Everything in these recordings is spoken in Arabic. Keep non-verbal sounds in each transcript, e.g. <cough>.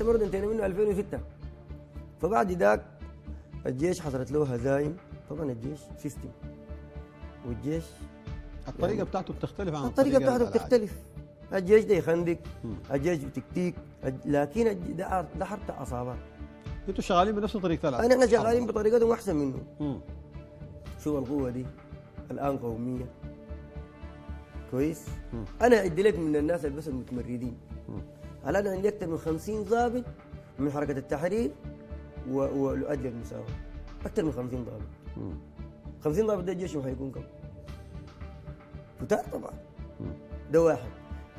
حتى برضه انتهينا منه 2006 فبعد ذاك الجيش حصلت له هزايم. طبعا الجيش سيستم والجيش الطريقة بتاعته بتختلف عن الطريقة بتاعته. بتختلف. الجيش ده يخندق. الجيش تكتيك الج- لكن ده ده حرب عصابات أنتوا شغالين بنفس طريقه العاب أنا إحنا شغالين بطريقتهم أحسن منه. مم. شو القوة دي؟ الآن قومية. كويس؟ مم. أنا أدي لك من الناس اللي بس المتمردين. مم. الان عندي أكثر من 50 ضابط من حركة التحرير و- ولاجل المساواة. أكثر من 50 ضابط. مم. 50 ضابط ده الجيش حيكون كم؟ كتار طبعا. ده واحد.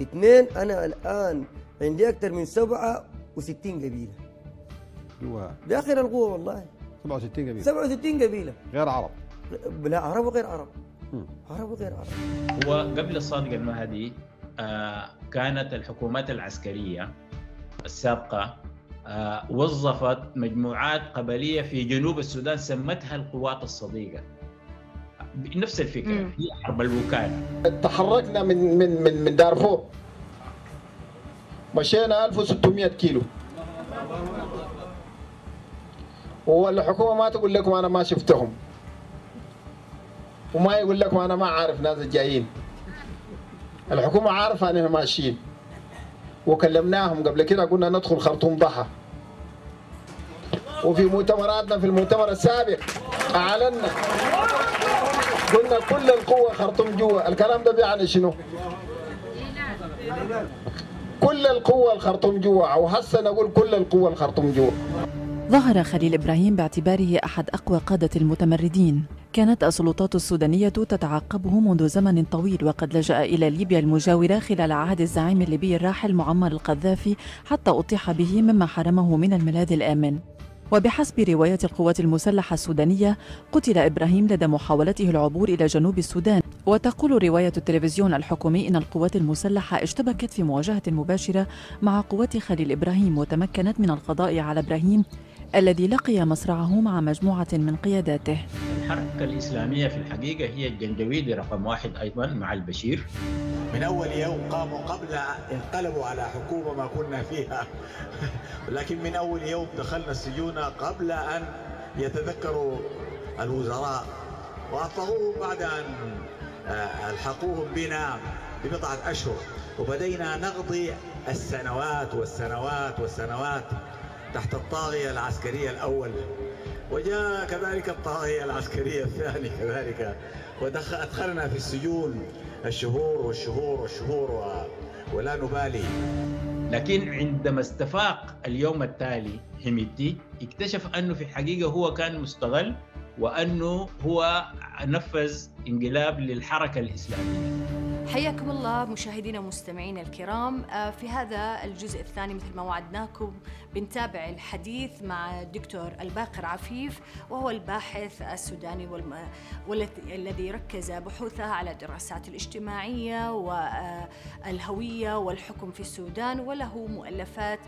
اثنين أنا الآن عندي أكثر من 67 قبيلة. هو ده آخر القوة والله. 67 قبيلة. 67 قبيلة. غير عرب. لا عرب وغير عرب. عرب وغير عرب. هو قبل الصادق المهدي كانت الحكومات العسكرية السابقة آه، وظفت مجموعات قبلية في جنوب السودان سمتها القوات الصديقة. نفس الفكرة مم. هي حرب الوكالة. تحركنا من من من من دارفور. مشينا 1600 كيلو. والحكومة ما تقول لكم أنا ما شفتهم. وما يقول لكم أنا ما عارف ناس الجايين الحكومة عارفة اننا ماشيين. وكلمناهم قبل كده قلنا ندخل خرطوم ضحى. وفي مؤتمراتنا في المؤتمر السابق أعلنا قلنا كل القوة خرطوم جوا. الكلام ده بيعني شنو؟ كل القوة الخرطوم جوا أو هسه نقول كل القوة الخرطوم جوا. ظهر خليل إبراهيم باعتباره أحد أقوى قادة المتمردين. كانت السلطات السودانية تتعقبه منذ زمن طويل وقد لجأ إلى ليبيا المجاورة خلال عهد الزعيم الليبي الراحل معمر القذافي حتى أطيح به مما حرمه من الملاذ الآمن. وبحسب رواية القوات المسلحة السودانية قتل إبراهيم لدى محاولته العبور إلى جنوب السودان. وتقول رواية التلفزيون الحكومي إن القوات المسلحة اشتبكت في مواجهة مباشرة مع قوات خليل إبراهيم وتمكنت من القضاء على إبراهيم الذي لقي مصرعه مع مجموعة من قياداته. الحركة الإسلامية في الحقيقة هي الجنجويدي رقم واحد أيضا مع البشير. من أول يوم قاموا قبل انقلبوا على حكومة ما كنا فيها. <laughs> لكن من أول يوم دخلنا السجون قبل أن يتذكروا الوزراء وأطلقوهم بعد أن آه، ألحقوهم بنا ببضعة أشهر. وبدينا نقضي السنوات والسنوات والسنوات تحت الطاغية العسكرية الأول وجاء كذلك الطاغية العسكرية الثاني كذلك ودخلنا في السجون الشهور والشهور والشهور. ولا نبالي لكن عندما استفاق اليوم التالي هيميتي اكتشف أنه في الحقيقة هو كان مستغل وأنه هو نفذ انقلاب للحركة الإسلامية حياكم الله مشاهدينا ومستمعينا الكرام. آه، في هذا الجزء الثاني مثل ما وعدناكم بنتابع الحديث مع الدكتور الباقر عفيف وهو الباحث السوداني. والذي الذي ركز بحوثه على الدراسات الاجتماعية والهوية والحكم في السودان وله مؤلفات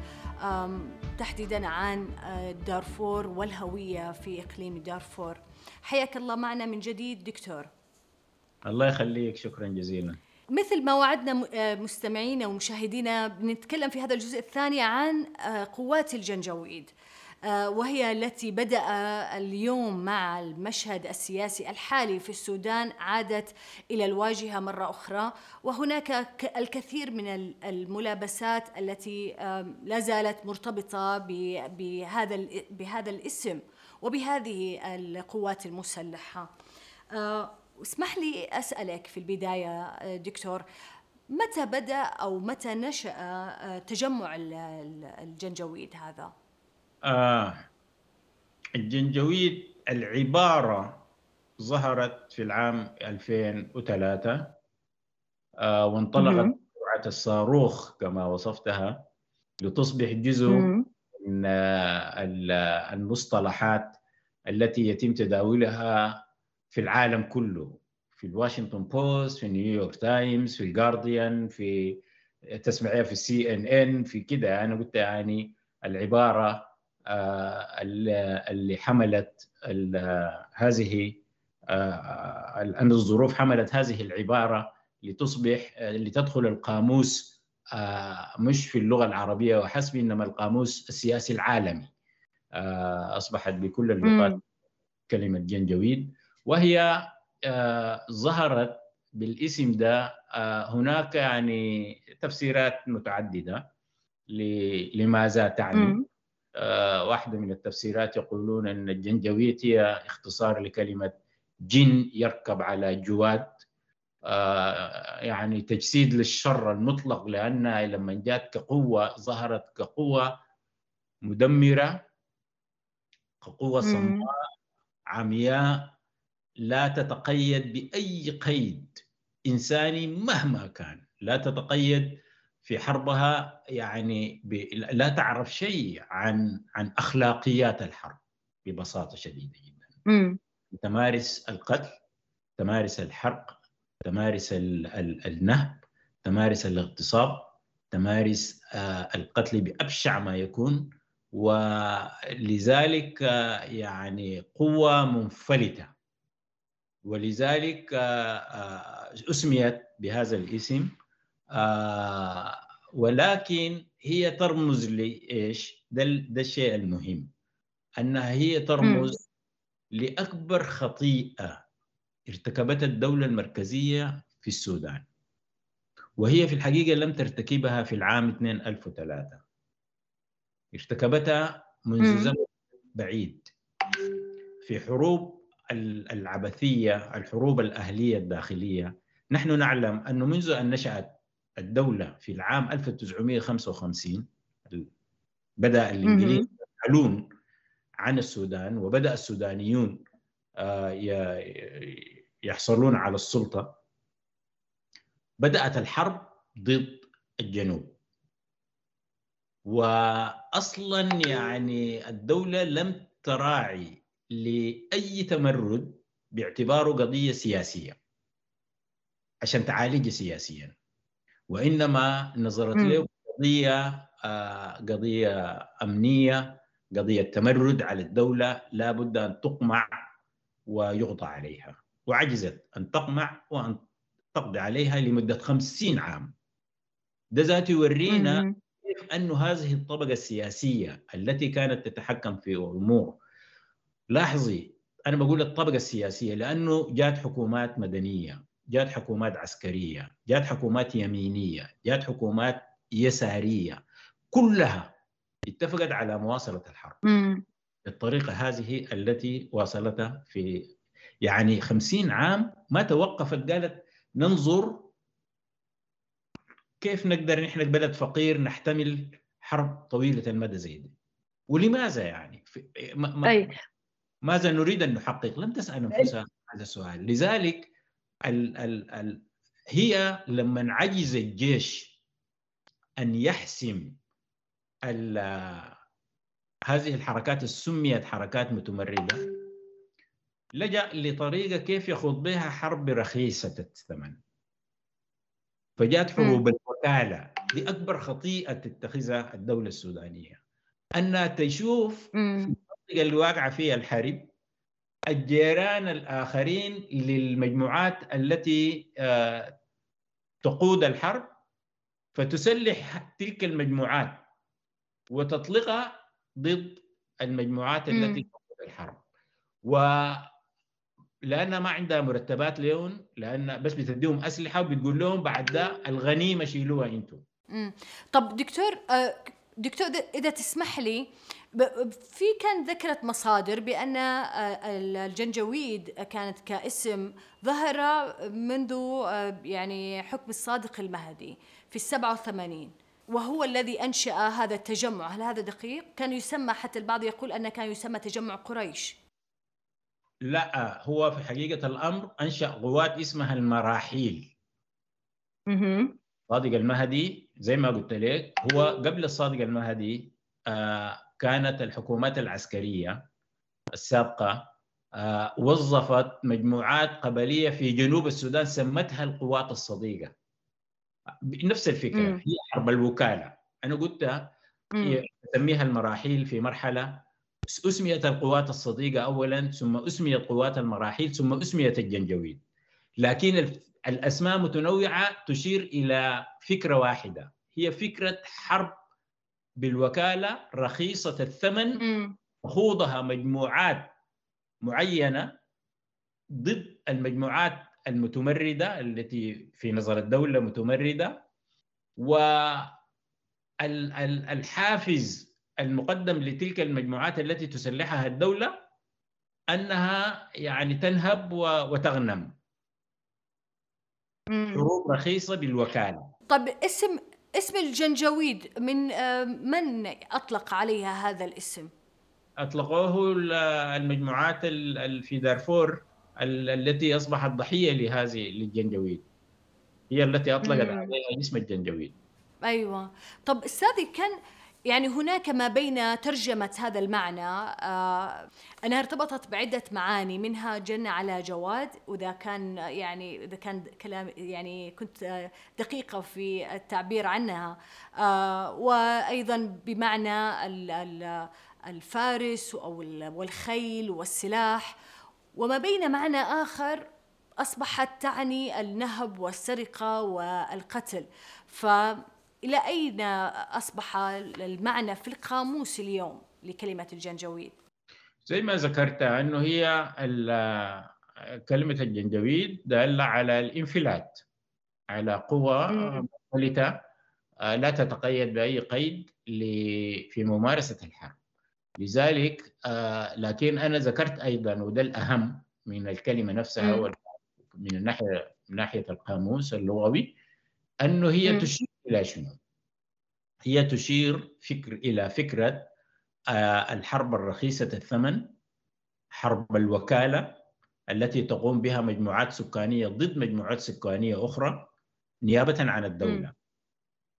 تحديدا عن آه، دارفور والهوية في إقليم دارفور. حياك الله معنا من جديد دكتور. الله يخليك شكرا جزيلا. مثل ما وعدنا آه، مستمعينا ومشاهدينا بنتكلم في هذا الجزء الثاني عن آه، قوات الجنجويد آه، وهي التي بدأ اليوم مع المشهد السياسي الحالي في السودان عادت إلى الواجهة مرة أخرى وهناك الكثير من ال- الملابسات التي لا زالت مرتبطة بهذا بهذا الاسم وبهذه القوات المسلحة. آه، اسمح لي أسألك في البداية آه، دكتور متى بدأ أو متى نشأ آه، تجمع ال- ال- الجنجويد هذا؟ آه الجنجويد العبارة ظهرت في العام 2003 آه وانطلقت. سرعة الصاروخ كما وصفتها لتصبح جزء مم. من آه، ال- المصطلحات التي يتم تداولها في العالم كله في الواشنطن بوست في نيويورك تايمز في الجارديان في تسمعيها في السي ان ان في كده. أنا قلت يعني العبارة آه، ال- اللي حملت هذه آه، أن الظروف حملت هذه العبارة لتصبح لتدخل القاموس آه، مش في اللغة العربية وحسب إنما القاموس السياسي العالمي. أصبحت بكل اللغات. كلمة جنجويد. وهي آه، ظهرت بالاسم ده آه، هناك يعني تفسيرات متعددة ل- لماذا تعني. آه، واحدة من التفسيرات يقولون أن الجنجويت هي اختصار لكلمة جن يركب على جواد يعني تجسيد للشر المطلق لأنها لما جاءت كقوة ظهرت كقوة مدمرة كقوة. صماء عمياء لا تتقيد بأي قيد إنساني مهما كان. لا تتقيد في حربها يعني ب... لا تعرف شيء عن عن أخلاقيات الحرب ببساطة شديدة جدا. مم. تمارس القتل تمارس الحرق تمارس ال... ال... النهب تمارس الاغتصاب تمارس آه، القتل بأبشع ما يكون ولذلك آه، يعني قوة منفلتة. ولذلك آه، آه، أسميت بهذا الاسم آه، ولكن هي ترمز لإيش؟ ده, ال- ده الشيء المهم أنها هي ترمز لأكبر خطيئة ارتكبتها الدولة المركزية في السودان وهي في الحقيقة لم ترتكبها في العام 2003 ارتكبتها منذ. زمن بعيد في حروب ال- العبثية الحروب الأهلية الداخلية نحن نعلم أنه منذ أن نشأت الدولة في العام 1955 ال- بدأ الإنجليز يسألون عن السودان وبدأ السودانيون آه، يحصلون على السلطة. بدأت الحرب ضد الجنوب. وأصلا يعني الدولة لم تراعي لأي تمرد باعتباره قضية سياسية عشان تعالجه سياسيا وإنما نظرت. له قضية آه، قضية أمنية قضية تمرد على الدولة لا بد أن تقمع ويغضى عليها وعجزت أن تقمع وأن تقضي عليها لمدة خمسين عام ده ذاته يورينا. كيف أن هذه الطبقة السياسية التي كانت تتحكم في أمور لاحظي أنا بقول الطبقة السياسية لأنه جات حكومات مدنية جات حكومات عسكرية جات حكومات يمينية جات حكومات يسارية كلها اتفقت على مواصلة الحرب. مم. بالطريقة هذه التي واصلتها في يعني خمسين عام ما توقفت قالت ننظر كيف نقدر نحن بلد فقير نحتمل حرب طويلة المدى زي دي. ولماذا يعني؟ في ما أي ماذا نريد أن نحقق؟ لم تسأل أنفسها هذا السؤال. لذلك ال ال ال هي لما عجز الجيش أن يحسم هذه الحركات السميت حركات متمردة لجأ لطريقة كيف يخوض بها حرب رخيصة الثمن. فجاءت حروب الوكالة دي أكبر خطيئة تتخذها الدولة السودانية. أنها تشوف اللي واقعة فيها الحرب الجيران الآخرين للمجموعات التي آه، تقود الحرب فتسلح تلك المجموعات وتطلقها ضد المجموعات. التي تقود الحرب و لانها ما عندها مرتبات لهم لأن بس بتديهم أسلحة وبتقول لهم بعد ده الغنيمة شيلوها أنتم مم. طب دكتور آه، دكتور إذا- إذا تسمح لي في كان ذكرت مصادر بأن آه، الجنجويد كانت كاسم ظهر منذ آه، يعني حكم الصادق المهدي في السبعة وثمانين وهو الذي أنشأ هذا التجمع هل هذا دقيق؟ كان يسمى حتى البعض يقول أنه كان يسمى تجمع قريش لا هو في حقيقة الأمر أنشأ قوات اسمها المراحيل. صادق المهدي زي ما قلت لك هو قبل الصادق المهدي آه، كانت الحكومات العسكرية السابقة آه، وظفت مجموعات قبلية في جنوب السودان سمتها القوات الصديقة نفس الفكرة مم. هي حرب الوكالة أنا قلتها مم. نسميها المراحيل في مرحلة أسميت القوات الصديقة اولا ثم أسميت قوات المراحيل ثم أسميت الجنجويد لكن الأسماء متنوعة تشير إلى فكرة واحدة هي فكرة حرب بالوكالة رخيصة الثمن مم. تخوضها مجموعات معينة ضد المجموعات المتمردة التي في نظر الدولة متمردة والحافز المقدم لتلك المجموعات التي تسلحها الدولة أنها يعني تنهب و- وتغنم. حروب رخيصة بالوكالة طب اسم اسم الجنجويد من آه، من أطلق عليها هذا الاسم؟ أطلقوه ال- المجموعات ال- ال- في دارفور ال- التي أصبحت ضحية لهذه للجنجويد هي التي أطلقت. عليها اسم الجنجويد أيوه طب أستاذي كان يعني هناك ما بين ترجمة هذا المعنى آه أنها ارتبطت بعدة معاني منها جن على جواد وإذا كان يعني إذا كان كلام يعني كنت آه، دقيقة في التعبير عنها آه وأيضا بمعنى ال- ال- الفارس أو ال- والخيل والسلاح وما بين معنى آخر أصبحت تعني النهب والسرقة والقتل. فإلى أين أصبح المعنى في القاموس اليوم لكلمة الجنجويد زي ما ذكرت أنه هي كلمة الجنجويد دالة على الانفلات على مم. منفلته آه، لا تتقيد بأي قيد في ممارسة الحرب لذلك آه، لكن أنا ذكرت أيضا وده الأهم من الكلمة نفسها من الناحيه من ناحية القاموس اللغوي أنه هي. تشير إلى شنو؟ هي تشير فكر إلى فكرة آه، الحرب الرخيصة الثمن حرب الوكالة التي تقوم بها مجموعات سكانية ضد مجموعات سكانية أخرى نيابة عن الدولة.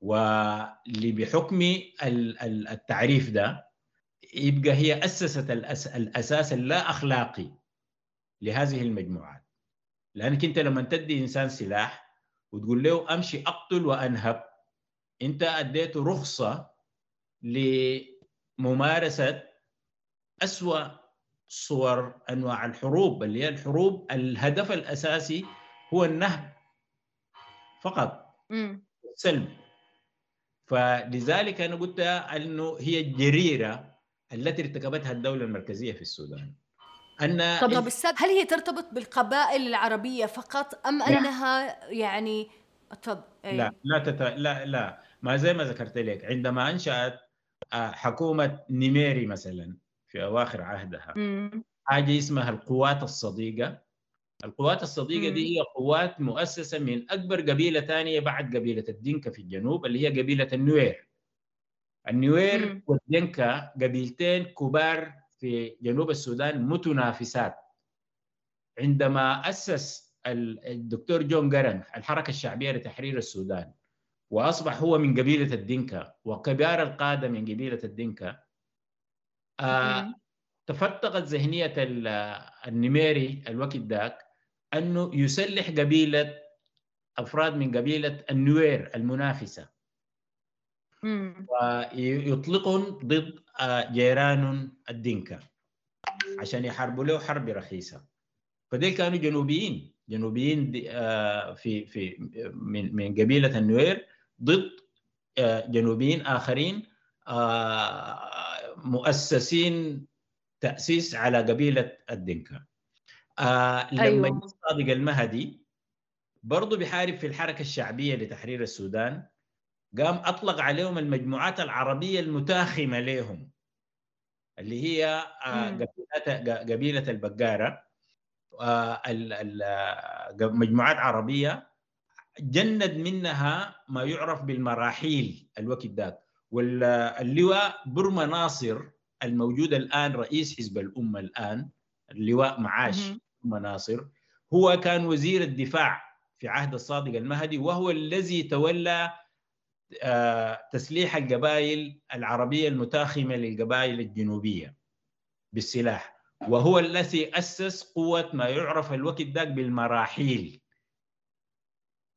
واللي بحكم ال- ال- التعريف ده يبقى هي أسست الأس- الأساس اللا اخلاقي لهذه المجموعات. لأنك أنت لما تدي إنسان سلاح وتقول له أمشي أقتل وأنهب انت اديته رخصة لممارسة أسوأ صور أنواع الحروب اللي هي الحروب الهدف الأساسي هو النهب فقط. سلب فلذلك أنا قلت أنه هي الجريرة التي ارتكبتها الدولة المركزية في السودان أن طب أستاذ هل هي ترتبط بالقبائل العربية فقط أم لا. أنها يعني تفضل أي. لا لا تت... لا لا ما زي ما ذكرت لك عندما أنشأت آه، حكومة نيميري مثلا في أواخر عهدها مم. حاجة اسمها القوات الصديقة القوات الصديقة مم. دي هي قوات مؤسسة من أكبر قبيلة ثانية بعد قبيلة الدنكا في الجنوب اللي هي قبيلة النوير النوير مم. والدنكا قبيلتين كبار في جنوب السودان متنافسات عندما أسس الدكتور جون جرن الحركة الشعبية لتحرير السودان وأصبح هو من قبيلة الدنكا وكبار القادة من قبيلة الدنكا آه. تفتقت ذهنية ال- النميري الوقت ذاك أنه يسلح قبيلة أفراد من قبيلة النوير المنافسة مم. ويطلقهم ضد آه، جيران الدنكا عشان يحاربوا له حرب رخيصة فديل كانوا جنوبيين جنوبيين آه، في في من من قبيلة النوير ضد آه، جنوبيين آخرين آه، مؤسسين تأسيس على قبيلة الدنكا لما أيوة. صادق المهدي برضه بيحارب في الحركة الشعبية لتحرير السودان قام أطلق عليهم المجموعات العربية المتاخمة لهم اللي هي. قبيلة قبيلة البقارة ال- ال- مجموعات عربية جند منها ما يعرف بالمراحيل الوقت ذاك واللواء برما ناصر الموجود الآن رئيس حزب الأمة الآن اللواء معاش. برما ناصر هو كان وزير الدفاع في عهد الصادق المهدي وهو الذي تولى آه، تسليح القبائل العربية المتاخمة للقبائل الجنوبية بالسلاح وهو الذي أسس قوة ما يعرف الوقت ذاك بالمراحيل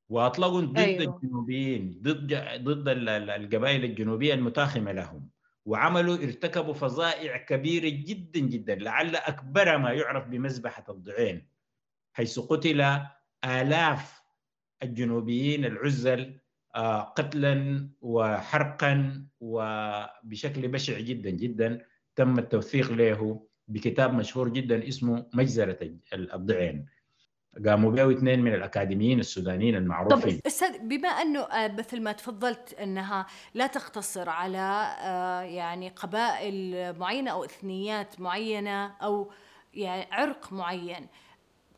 وأطلقوا ضد. أيوه. الجنوبيين ضد ضد ال- ال- القبائل الجنوبية المتاخمة لهم وعملوا ارتكبوا فظائع كبيرة جدا جدا لعل أكبر ما يعرف بمذبحة الضعين حيث قتل آلاف الجنوبيين العزل آه، قتلا وحرقا وبشكل بشع جدا جدا تم التوثيق له بكتاب مشهور جدا اسمه مجزرة الضعين. قاموا به اثنين من الأكاديميين السودانيين المعروفين. طب أستاذ بما أنه آه، مثل ما تفضلت أنها لا تقتصر على آه، يعني قبائل معينة أو إثنيات معينة أو يعني عرق معين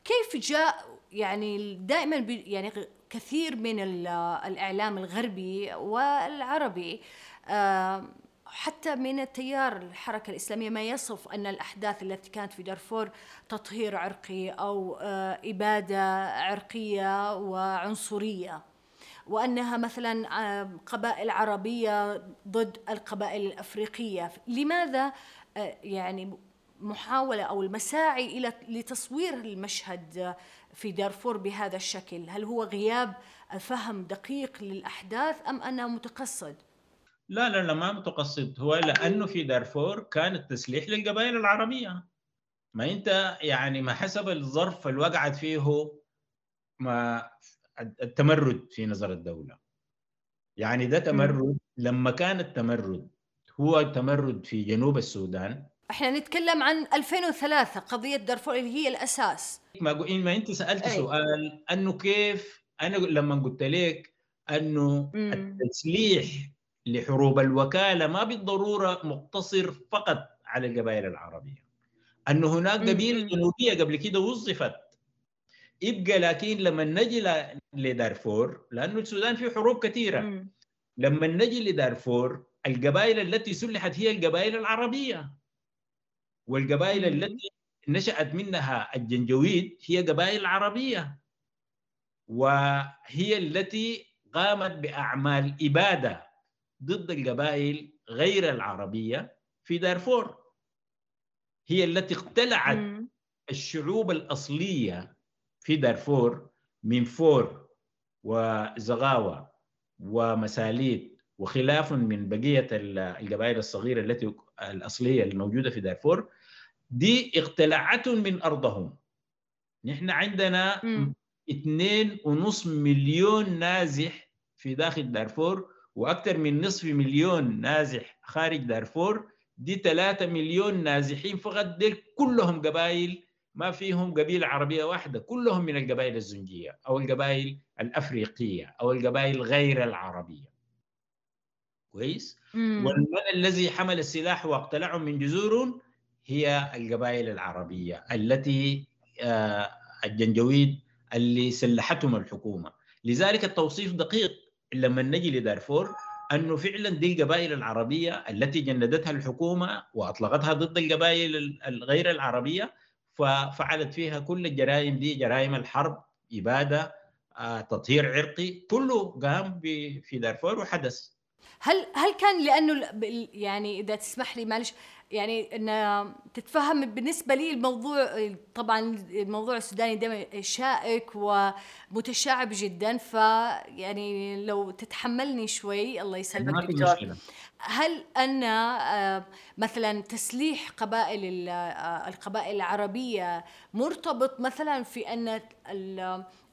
كيف جاء يعني دائما يعني كثير من الإعلام الغربي والعربي آه، حتى من التيار الحركة الإسلامية ما يصف أن الأحداث التي كانت في دارفور تطهير عرقي أو آه، إبادة عرقية وعنصرية وأنها مثلا آه، قبائل عربية ضد القبائل الأفريقية لماذا آه، يعني محاولة أو المساعي إلى لتصوير المشهد في دارفور بهذا الشكل هل هو غياب فهم دقيق للأحداث أم أنه متقصد؟ لا لا لا ما متقصد. هو لأنه في دارفور كان التسليح للقبائل العربية. ما أنت يعني ما حسب الظرف اللي وقعت فيه ما التمرد في نظر الدولة. يعني ده تمرد. لما كان التمرد هو التمرد في جنوب السودان. إحنا نتكلم عن 2003 قضية دارفور اللي هي الأساس. ما ما أنت سألت أي. سؤال أنه كيف أنا لما قلت لك أنه التسليح لحروب الوكالة ما بالضرورة مقتصر فقط على القبائل العربية. انه هناك قبيله جنوبية قبل كده وظفت. يبقى لكن لما نجي لدارفور لأنه السودان فيه حروب كثيرة. لما نجي لدارفور القبائل التي سلحت هي القبائل العربية. والقبائل التي نشأت منها الجنجويد هي قبائل عربية. وهي التي قامت بأعمال إبادة ضد القبائل غير العربية في دارفور هي التي اقتلعت م. الشعوب الأصلية في دارفور من فور وزغاوة ومساليت وخلاف من بقية القبائل الصغيرة التي الأصلية الموجودة في دارفور دي اقتلعتهم من أرضهم نحن عندنا م. اثنين ونص مليون نازح في داخل دارفور وأكثر من نصف مليون نازح خارج دارفور دي 3 مليون نازحين فقط ديل كلهم قبائل ما فيهم قبيلة عربية واحدة كلهم من القبائل الزنجية أو القبائل الأفريقية أو القبائل غير العربية. كويس؟ والمن الذي حمل السلاح واقتلعهم من جذورهم هي القبائل العربية التي آه، الجنجويد اللي سلحتهم الحكومة. لذلك التوصيف دقيق. لما نجي لدارفور أنه فعلا دي القبائل العربية التي جندتها الحكومة وأطلقتها ضد القبائل الغير العربية ففعلت فيها كل الجرائم دي جرائم الحرب إبادة آه، تطهير عرقي كله قام في دارفور وحدث. هل هل كان لأنه يعني إذا تسمح لي معلش يعني إن تتفهم بالنسبة لي الموضوع طبعا الموضوع السوداني دائما شائك ومتشعب جدا فيعني لو تتحملني شوي الله يسلمك دكتور. هل أن آه، مثلا تسليح قبائل آه، القبائل العربية مرتبط مثلا في أن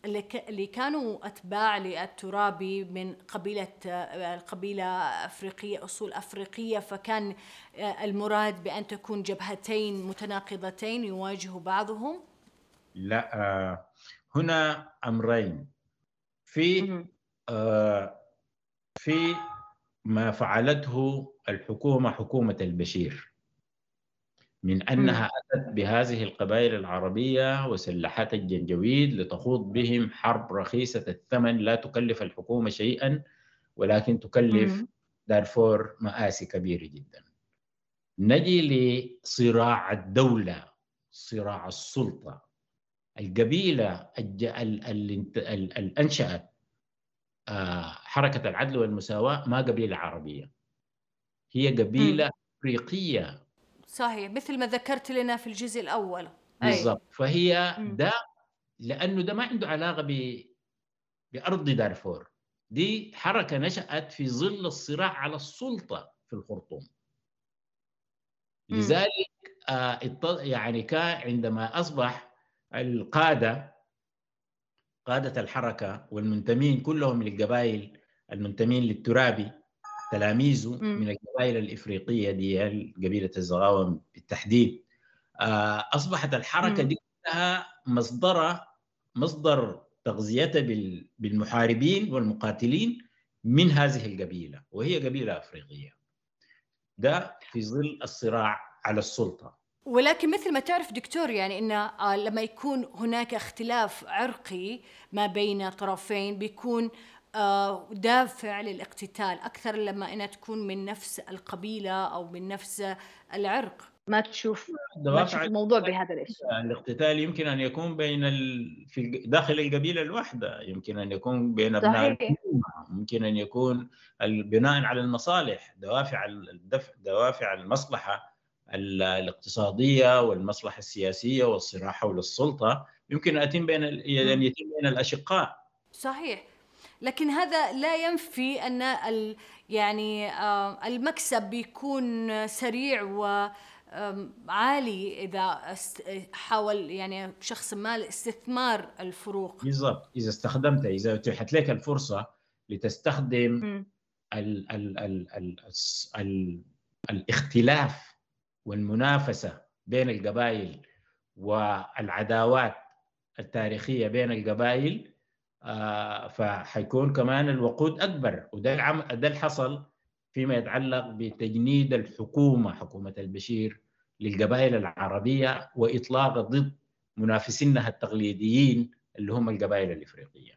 اللي كانوا أتباع للترابي من قبيلة القبيله أفريقية أصول أفريقية فكان آه، المراد بأن تكون جبهتين متناقضتين يواجهوا بعضهم. لا آه، هنا أمرين. في آه، في ما فعلته الحكومة حكومة البشير. من أنها أتت بهذه القبائل العربية وسلحت الجنجويد لتخوض بهم حرب رخيصة الثمن لا تكلف الحكومة شيئا ولكن تكلف دارفور مآسي كبيرة جدا. نجي لصراع الدولة صراع السلطة. القبيلة اللي أنشأت آه، حركة العدل والمساواة ما قبيلة عربية هي قبيلة أفريقية. صحيح مثل ما ذكرت لنا في الجزء الأول. بالضبط. فهي ده لأنه ده ما عنده علاقة ب بأرض دارفور. دي حركة نشأت في ظل الصراع على السلطة في الخرطوم. لذلك آه يعني كان عندما أصبح القادة قادة الحركة والمنتمين كلهم للقبائل المنتمين للترابي تلاميذه. من القبائل الإفريقية دي قبيلة الزغاوه بالتحديد آه، أصبحت الحركة مم. دي كلها مصدرها مصدر تغذيتها بال- بالمحاربين والمقاتلين من هذه القبيلة وهي قبيلة أفريقية ده في ظل الصراع على السلطة ولكن مثل ما تعرف دكتور يعني إن آه، لما يكون هناك اختلاف عرقي ما بين طرفين بيكون دافع للاقتتال أكثر لما إنها تكون من نفس القبيلة أو من نفس العرق. ما تشوف ما تشوف الموضوع بهذا الاسم. الاقتتال يمكن أن يكون بين ال... في داخل القبيلة الواحدة يمكن أن يكون بين أبناء. الحكومة ممكن أن يكون بناء على المصالح دوافع الدفع دوافع المصلحة ال- الاقتصادية والمصلحة السياسية والصراع حول السلطه يمكن أن يتم بين ال... أن يتم بين الأشقاء. صحيح. لكن هذا لا ينفي أن ال يعني آه، المكسب بيكون سريع و عالي إذا حاول يعني شخص ما استثمار الفروق بالضبط إذا استخدمت إذا اتيحت لك الفرصة لتستخدم. ال ال ال ال ال الاختلاف والمنافسة بين القبائل والعداوات التاريخية بين القبائل فحيكون كمان الوقود أكبر. وده العم... ده اللي حصل فيما يتعلق بتجنيد الحكومة حكومة البشير للقبائل العربية وإطلاق ضد منافسينها التقليديين اللي هم القبائل الإفريقية.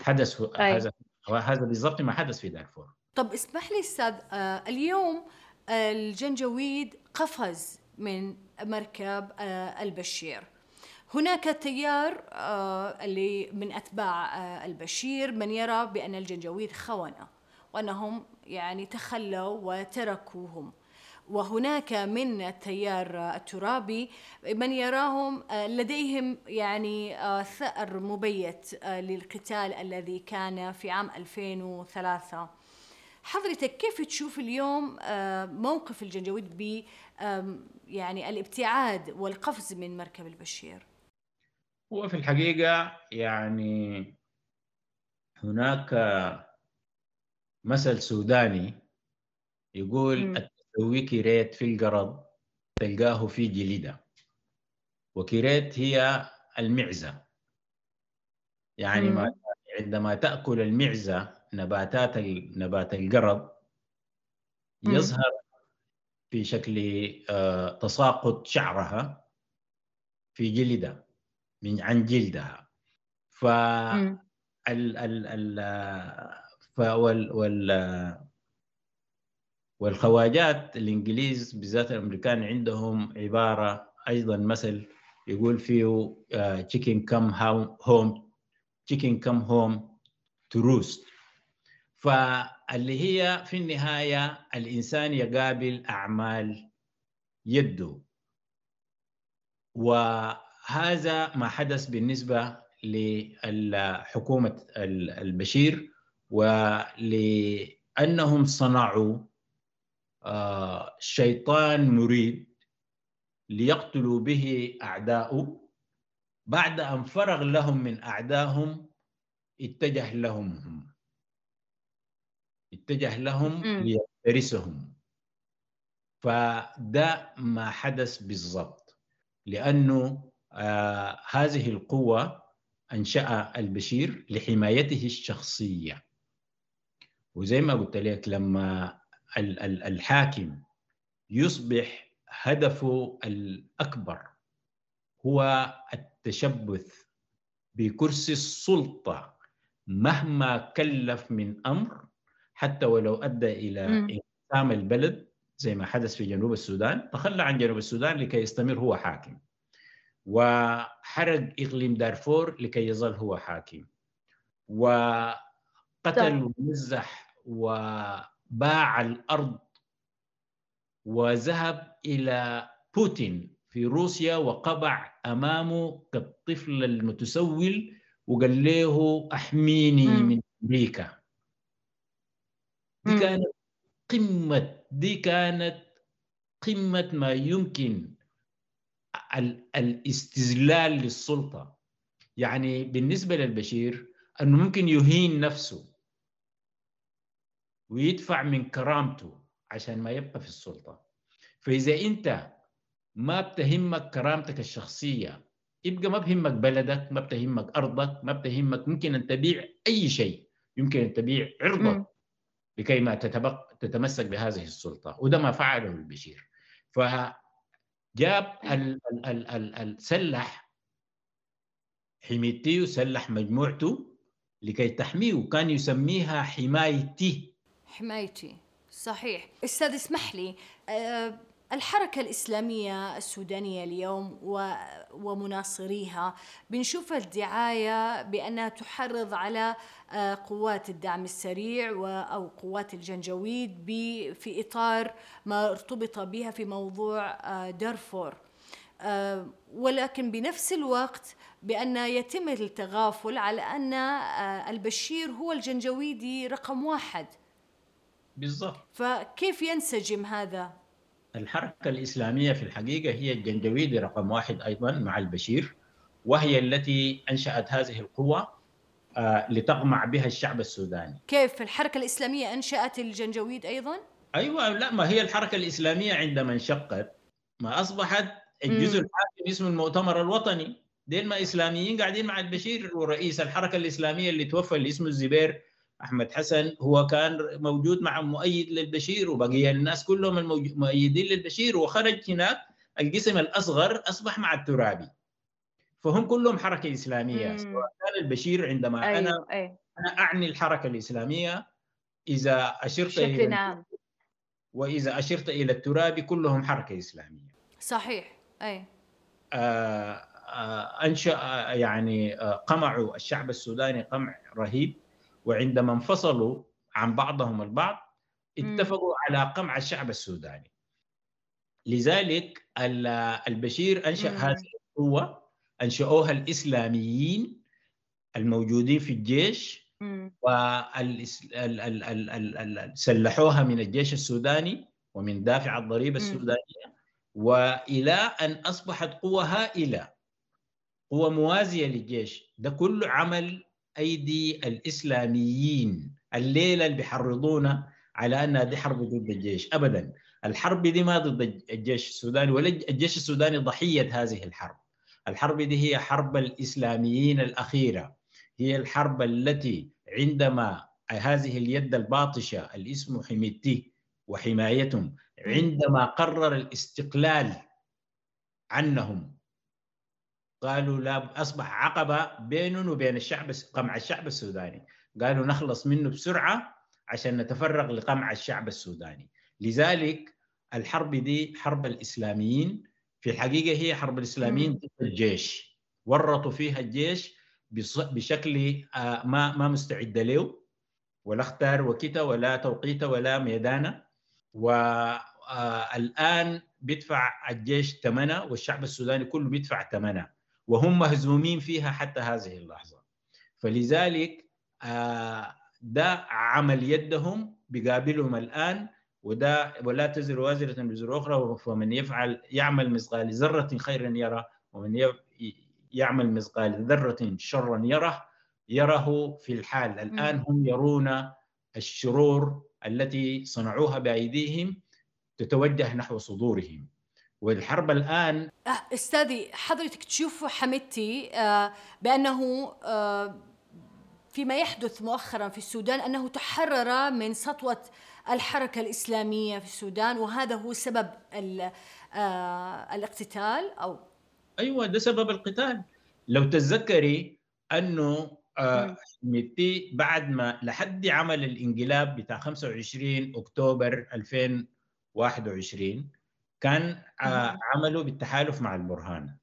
حدث أي. هذا وهذا بالضبط ما حدث في دارفور. طب اسمح لي أستاذ آه، اليوم آه، الجنجويد قفز من مركب آه، البشير. هناك تيار آه، اللي من أتباع آه، البشير من يرى بأن الجنجويد خونة وأنهم يعني تخلوا وتركوهم. وهناك من التيار الترابي من يراهم آه، لديهم يعني ثأر مبيت للقتال الذي كان في عام 2003 حضرتك كيف تشوف اليوم موقف الجنجويد ب يعني الابتعاد والقفز من مركب البشير؟ هو في الحقيقة يعني هناك مثل سوداني يقول مم. التسوي كريت في القرض تلقاه في جليدة وكريت هي المعزة يعني ما عندما تأكل المعزة نباتات نبات القرض. يظهر في شكل آه، تساقط شعرها في جلدها من عن جلدها. ف. ال ال ال فوال وال والخواجات الإنجليز بالذات الأمريكان عندهم عبارة أيضا مثل يقول فيه chickens come home chickens come home to roost فاللي هي في النهاية الإنسان يقابل أعمال يده. وهذا ما حدث بالنسبة لحكومه البشير ولأنهم صنعوا آه، شيطان مريد ليقتلوا به اعداؤه بعد أن فرغ لهم من أعدائهم اتجه لهم هم اتجه لهم. ليفترسهم فده ما حدث بالضبط لأنه آه هذه القوة أنشأ البشير لحمايته الشخصية وزي ما قلت لك لما ال- ال- الحاكم يصبح هدفه الأكبر هو التشبث بكرسي السلطة مهما كلف من أمر حتى ولو أدى إلى مم. إنقسام البلد زي ما حدث في جنوب السودان تخلى عن جنوب السودان لكي يستمر هو حاكم وحرق إقليم دارفور لكي يظل هو حاكم وقتل ومزح وباع الأرض وذهب إلى بوتين في روسيا وقبع أمامه كالطفل المتسول وقال له أحميني مم. من أمريكا دي. كانت قمة دي كانت قمة ما يمكن الاستذلال للسلطة. يعني بالنسبة للبشير أنه ممكن يهين نفسه ويدفع من كرامته عشان ما يبقى في السلطة. فإذا أنت ما بتهمك كرامتك الشخصية يبقى ما بهمك بلدك ما بتهمك أرضك ما بتهمك ممكن أن تبيع أي شيء. يمكن أن تبيع عرضك. لكي ما تتبق تتمسك بهذه السلطة. وده ما فعله البشير. فجاب ال ال ال ال السلح حميتي وسلح مجموعته لكي تحميه. وكان يسميها حمايتي حمايتي صحيح. أستاذ اسمح لي آه، الحركة الإسلامية السودانية اليوم ومناصريها بنشوف الدعاية بأنها تحرض على آه، قوات الدعم السريع أو قوات الجنجويد في إطار ما ارتبط بها في موضوع آه، دارفور. آه، ولكن بنفس الوقت بأن يتم التغافل على أن البشير هو الجنجويدي رقم واحد. بالضبط. فكيف ينسجم هذا؟ الحركة الإسلامية في الحقيقة هي الجنجويدي رقم واحد أيضا مع البشير وهي التي أنشأت هذه القوة آه، لتقمع بها الشعب السوداني كيف الحركة الإسلامية أنشأت الجنجويد أيضا؟ أيوة لا ما هي الحركة الإسلامية عندما انشقت ما أصبحت الجزء. الحاكم اسمه المؤتمر الوطني دين ما إسلاميين قاعدين مع البشير ورئيس الحركة الإسلامية اللي توفى اللي اسمه الزبير أحمد حسن هو كان موجود مع مؤيد للبشير وبقي الناس كلهم الموج- مؤيدين للبشير وخرج هناك القسم الأصغر أصبح مع الترابي. فهم كلهم حركة إسلامية. مم. سواء كان البشير عندما أنا أيوه أنا أعني الحركة الإسلامية إذا أشرت بشكل إلى عام وإذا أشرت إلى الترابي كلهم حركة إسلامية. صحيح أي. آه، آه، آه، يعني آه، قمعوا الشعب السوداني قمع رهيب. وعندما انفصلوا عن بعضهم البعض. اتفقوا على قمع الشعب السوداني لذلك ال- البشير مم. هذه القوة أنشأوها الإسلاميين الموجودين في الجيش. وسلحوها من الجيش السوداني ومن دافع الضريبة مم. السودانية وإلى أن أصبحت قوة هائلة قوة موازية للجيش ده كله عمل أيدي الإسلاميين الليلة اللي بيحرضونا على أنها دي حرب ضد الجيش. أبدا. الحرب دي ما ضد الجيش السوداني ولا الجيش السوداني ضحية هذه الحرب. الحرب دي هي حرب الإسلاميين الأخيرة. هي الحرب التي عندما هذه اليد الباطشة اللي اسمه حميتي وحمايتهم عندما قرر الاستقلال عنهم قالوا لا أصبح عقبة بينهم وبين الشعب قمع الشعب السوداني. قالوا نخلص منه بسرعة عشان نتفرغ لقمع الشعب السوداني. لذلك الحرب دي حرب الإسلاميين. في الحقيقة هي حرب الإسلاميين ضد الجيش. ورطوا فيها الجيش بشكل آه، ما ما مستعد له. ولا اختار وكتا ولا توقيته ولا ميدانه. والآن بيدفع الجيش ثمنه والشعب السوداني كله بيدفع ثمنه. وهم مهزومين فيها حتى هذه اللحظة. فلذلك آه، ده عمل يدهم بيقابلهم الآن وده ولا تزر وازرة بزر أخرى فمن يفعل يعمل مثقال ذرة خيرا يرى ومن يعمل مثقال ذرة شرا يره يره في الحال. الآن هم يرون الشرور التي صنعوها بأيديهم تتوجه نحو صدورهم. والحرب الآن أه، أستاذي حضرتك تشوف حمدتي آه، بأنه آه، فيما يحدث مؤخرا في السودان أنه تحرر من سطوة الحركة الإسلامية في السودان وهذا هو سبب ال- الاقتتال أو أيوه ده سبب القتال. لو تتذكري أنه آه، ميتي بعد ما لحد عمل الانقلاب بتاع 25 أكتوبر 2021 كان آه، عمله بالتحالف مع البرهان.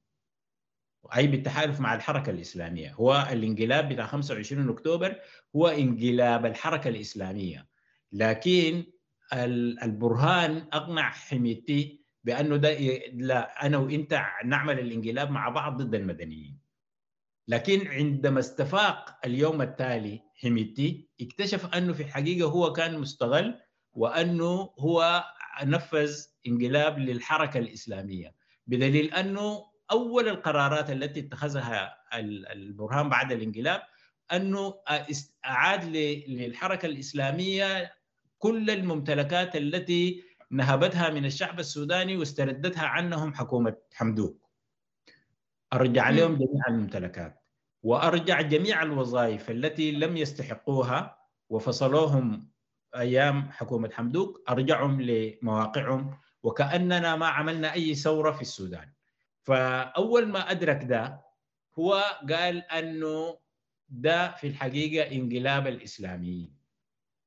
أي بالتحالف مع الحركة الإسلامية. هو الانقلاب بتاع 25 أكتوبر هو انقلاب الحركة الإسلامية. لكن ال- البرهان أقنع حميتي بأنه ده لا أنا وإنت نعمل الانقلاب مع بعض ضد المدنيين. لكن عندما استفاق اليوم التالي حميتي اكتشف أنه في الحقيقة هو كان مستغل وأنه هو نفذ انقلاب للحركة الإسلامية بدليل أنه أول القرارات التي اتخذها ال- البرهان بعد الانقلاب أنه أعاد للحركة الإسلامية كل الممتلكات التي نهبتها من الشعب السوداني واستردتها عنهم حكومة حمدوك. أرجع لهم جميع الممتلكات وأرجع جميع الوظائف التي لم يستحقوها وفصلوهم أيام حكومة حمدوك أرجعهم لمواقعهم وكأننا ما عملنا أي ثورة في السودان. فأول ما أدرك ده هو قال أنه ده في الحقيقة انقلاب الإسلاميين.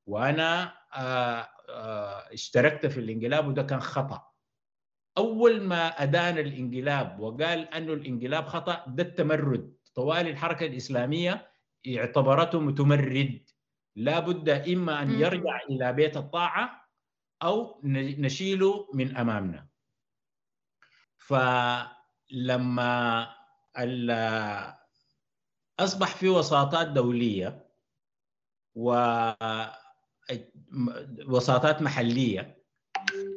وأنا آه، آه، اشتركت في الانقلاب وده كان خطأ. أول ما أدان الانقلاب وقال أنه الانقلاب خطأ ده التمرد. طوال الحركة الإسلامية اعتبرته متمرد. لا بد إما أن يرجع إلى بيت الطاعة أو نشيله من أمامنا. فلما أصبح في وساطات دولية ووساطات محلية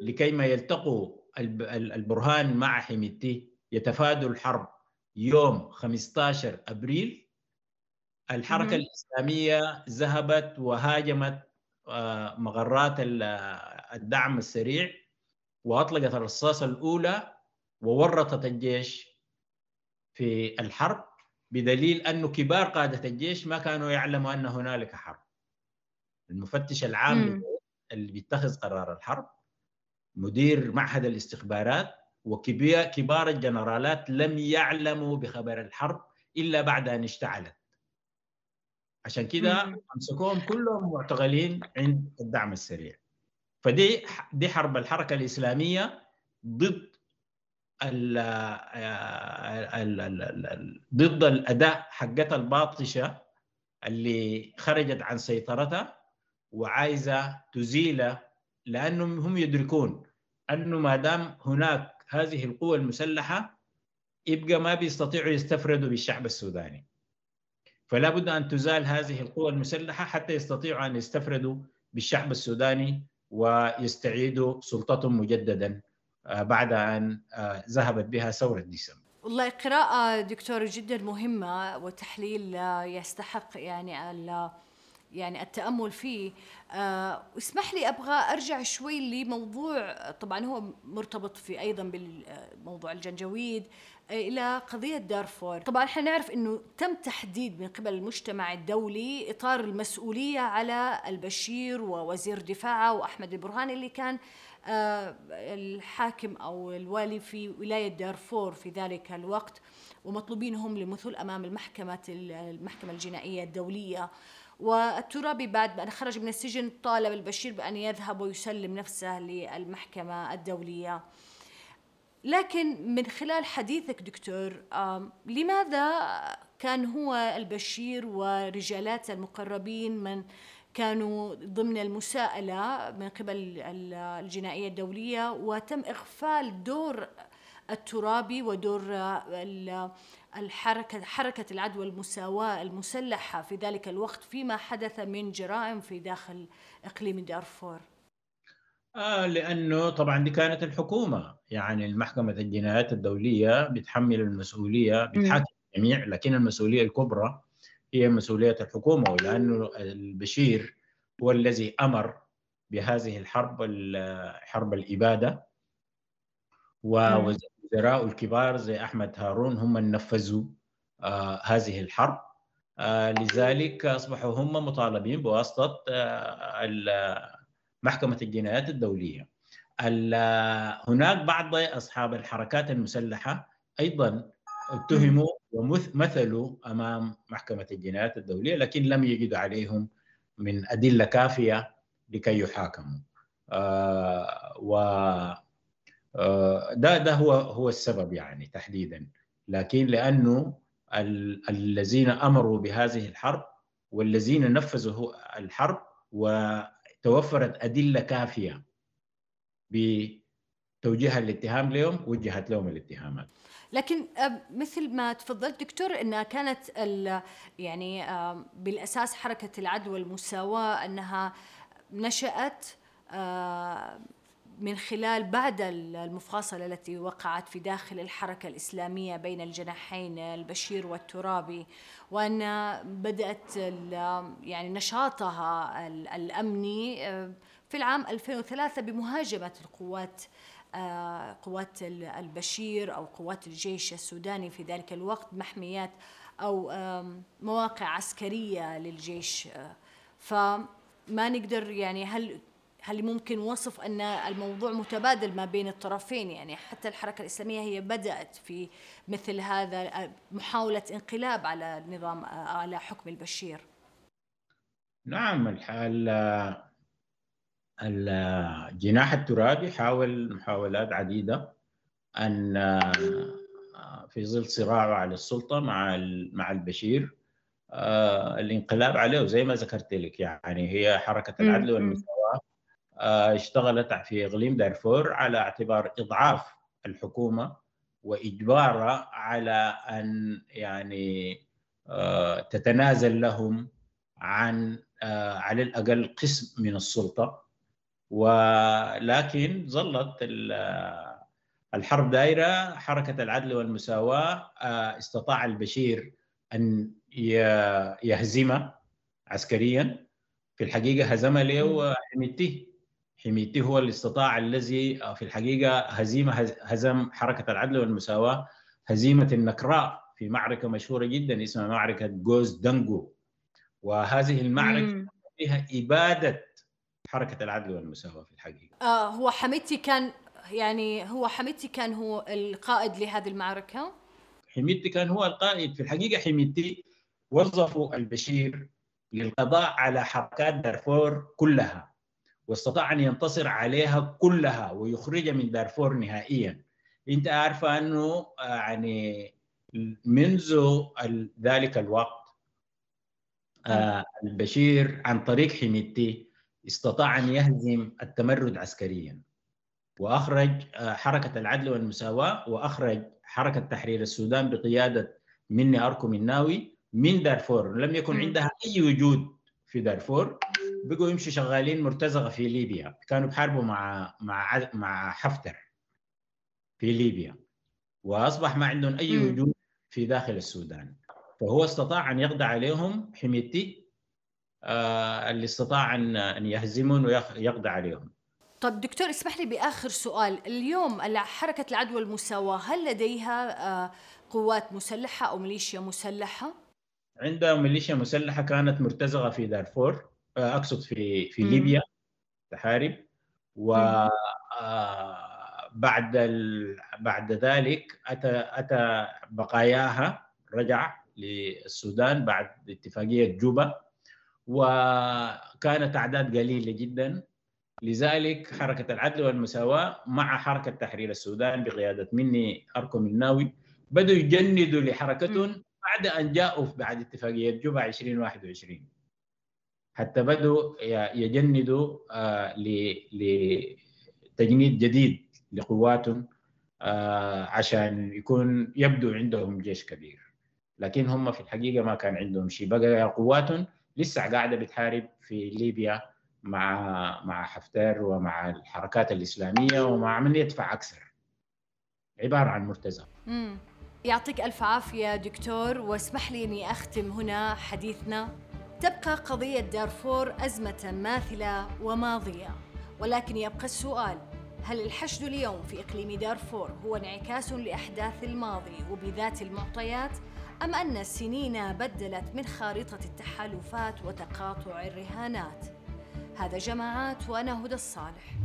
لكي ما يلتقوا البرهان مع حميتي يتفادوا الحرب يوم 15 أبريل الحركة الإسلامية ذهبت وهاجمت آه، مغرات الدعم السريع وأطلقت الرصاصة الأولى وورطت الجيش في الحرب بدليل انه كبار قادة الجيش ما كانوا يعلموا أن هنالك حرب. المفتش العام اللي بيتخذ قرار الحرب مدير معهد الاستخبارات وكبار كبار الجنرالات لم يعلموا بخبر الحرب إلا بعد أن اشتعلت. عشان كده أمسكوهم كلهم معتقلين عند الدعم السريع. فدي دي حرب الحركة الإسلامية ضد ال ال ال ضد الأداء حقتها الباطشة اللي خرجت عن سيطرتها وعايزة تزيله لأنهم هم يدركون أنه ما دام هناك هذه القوى المسلحة يبقى ما بيستطيعوا يستفردوا بالشعب السوداني. فلا بد أن تزال هذه القوى المسلحة حتى يستطيعوا أن يستفردوا بالشعب السوداني ويستعيدوا سلطتهم مجددا آه، بعد أن آه، ذهبت بها ثورة ديسمبر. والله قراءة دكتور جدا مهمة وتحليل آه، يستحق يعني يعني التأمل فيه. آه اسمح لي أبغى أرجع شوي لموضوع طبعا هو مرتبط في أيضا بالموضوع الجنجويد آه إلى قضية دارفور. طبعا إحنا نعرف إنه تم تحديد من قبل المجتمع الدولي إطار المسؤولية على البشير ووزير دفاعه وأحمد البرهاني اللي كان آه الحاكم أو الوالي في ولاية دارفور في ذلك الوقت ومطلوبين هم للمثول أمام المحكمة المحكمة الجنائية الدولية. والترابي بعد أن خرج من السجن طالب البشير بأن يذهب ويسلم نفسه للمحكمة الدولية. لكن من خلال حديثك دكتور لماذا كان هو البشير ورجالاته المقربين من كانوا ضمن المساءلة من قبل الجنائية الدولية وتم إغفال دور الترابي ودور الحركة حركة العدوى المساواة المسلحة في ذلك الوقت فيما حدث من جرائم في داخل إقليم دارفور. آه لأنه طبعا دي كانت الحكومة. يعني المحكمة الجنايات الدولية بتحمل المسؤولية بتحاكم الجميع لكن المسؤولية الكبرى هي مسؤولية الحكومة. ولأنه البشير هو الذي أمر بهذه الحرب حرب الإبادة ووزير الوزراء الكبار زي أحمد هارون هم اللي نفذوا آه هذه الحرب. آه لذلك أصبحوا هم مطالبين بواسطة آه محكمة الجنايات الدولية. هناك بعض أصحاب الحركات المسلحة أيضا اتهموا ومثلوا أمام محكمة الجنايات الدولية لكن لم يجدوا عليهم من أدلة كافية لكي يحاكموا. آه ده ده هو هو السبب يعني تحديدا. لكن لأنه الذين أمروا بهذه الحرب والذين نفذوا الحرب وتوفرت أدلة كافية بتوجيه الاتهام لهم وجهت لهم الاتهامات. لكن مثل ما تفضلت دكتور إنها كانت يعني بالأساس حركة العدل والمساواة إنها نشأت من خلال بعد المفاصلة التي وقعت في داخل الحركة الإسلامية بين الجناحين البشير والترابي وأن بدأت يعني نشاطها الأمني آه، في العام 2003 بمهاجمة القوات آه، قوات البشير أو قوات الجيش السوداني في ذلك الوقت محميات أو مواقع عسكرية للجيش. آه، فما نقدر يعني هل هل ممكن وصف أن الموضوع متبادل ما بين الطرفين؟ يعني حتى الحركة الإسلامية هي بدأت في مثل هذا محاولة انقلاب على نظام على حكم البشير. نعم الحال الجناح الترابي حاول محاولات عديدة أن في ظل صراعه على السلطة مع مع البشير الانقلاب عليه. زي ما ذكرت لك يعني هي حركة العدل والمساواة آه، اشتغلت في إقليم دارفور على اعتبار إضعاف الحكومة واجبارها على أن يعني آه، تتنازل لهم عن آه، على الأقل قسم من السلطة. ولكن ظلت الحرب دايرة حركة العدل والمساواة استطاع البشير أن يهزمه عسكريا. في الحقيقة هزم له حميتي حميتي هو اللي استطاع الذي آه، في الحقيقة هزيمة هزم حركة العدل والمساواة. هزيمة النكراء في معركة مشهورة جدا اسمها معركة جوز دنجو وهذه المعركة فيها إبادة حركة العدل والمساواة في الحقيقة. آه هو حميتي كان يعني هو حميتي كان هو القائد لهذه المعركة؟ حميتي كان هو القائد. في الحقيقة حميتي وظفوا البشير للقضاء على حركات دارفور كلها. واستطاع أن ينتصر عليها كلها ويخرجها من دارفور نهائيا. أنت عارفه أنه آه، يعني منذ ذلك الوقت آه، البشير عن طريق حميتي استطاع أن يهزم التمرد عسكريا وأخرج آه، حركة العدل والمساواة وأخرج حركة تحرير السودان بقيادة مني اركو الناوي من دارفور. لم يكن عندها أي وجود في دارفور. بقوا يمشوا شغالين مرتزقة في ليبيا. كانوا بحاربوا مع مع مع حفتر في ليبيا. وأصبح ما عندهم أي وجود في داخل السودان. فهو استطاع أن يقضي عليهم حميتي آه اللي استطاع ان أن يهزمهم ويقضي عليهم. طب دكتور اسمح لي بآخر سؤال. اليوم حركة العدوى والمساواه هل لديها آه قوات مسلحة أو ميليشيا مسلحة؟ عندها ميليشيا مسلحة كانت مرتزقة في دارفور. أقصد في في ليبيا تحارب. و آه، بعد ال... بعد ذلك أتى أتى بقاياها رجع للسودان بعد اتفاقية جوبا. وكانت أعداد قليلة جدا. لذلك حركة العدل والمساواة مع حركة تحرير السودان بقيادة مني اركم الناوي بدوا يجندوا لحركتهم بعد أن جاءوا بعد اتفاقية جوبا 2021 حتى بدوا يجندوا آه، لتجنيد جديد لقواتهم آه، عشان يكون يبدو عندهم جيش كبير. لكن هم في الحقيقة ما كان عندهم شيء. بقى قواتهم لسه قاعدة بتحارب في ليبيا مع مع حفتر ومع الحركات الإسلامية ومع من يدفع أكثر. عبارة عن مرتزقه يعطيك ألف عافية دكتور واسمح لي إني أختم هنا حديثنا. تبقى قضية دارفور أزمة ماثلة وماضية. ولكن يبقى السؤال هل الحشد اليوم في إقليم دارفور هو انعكاس لأحداث الماضي وبذات المعطيات أم أن السنين بدلت من خارطة التحالفات وتقاطع الرهانات؟ هذا جماعات وأنا هدى الصالح.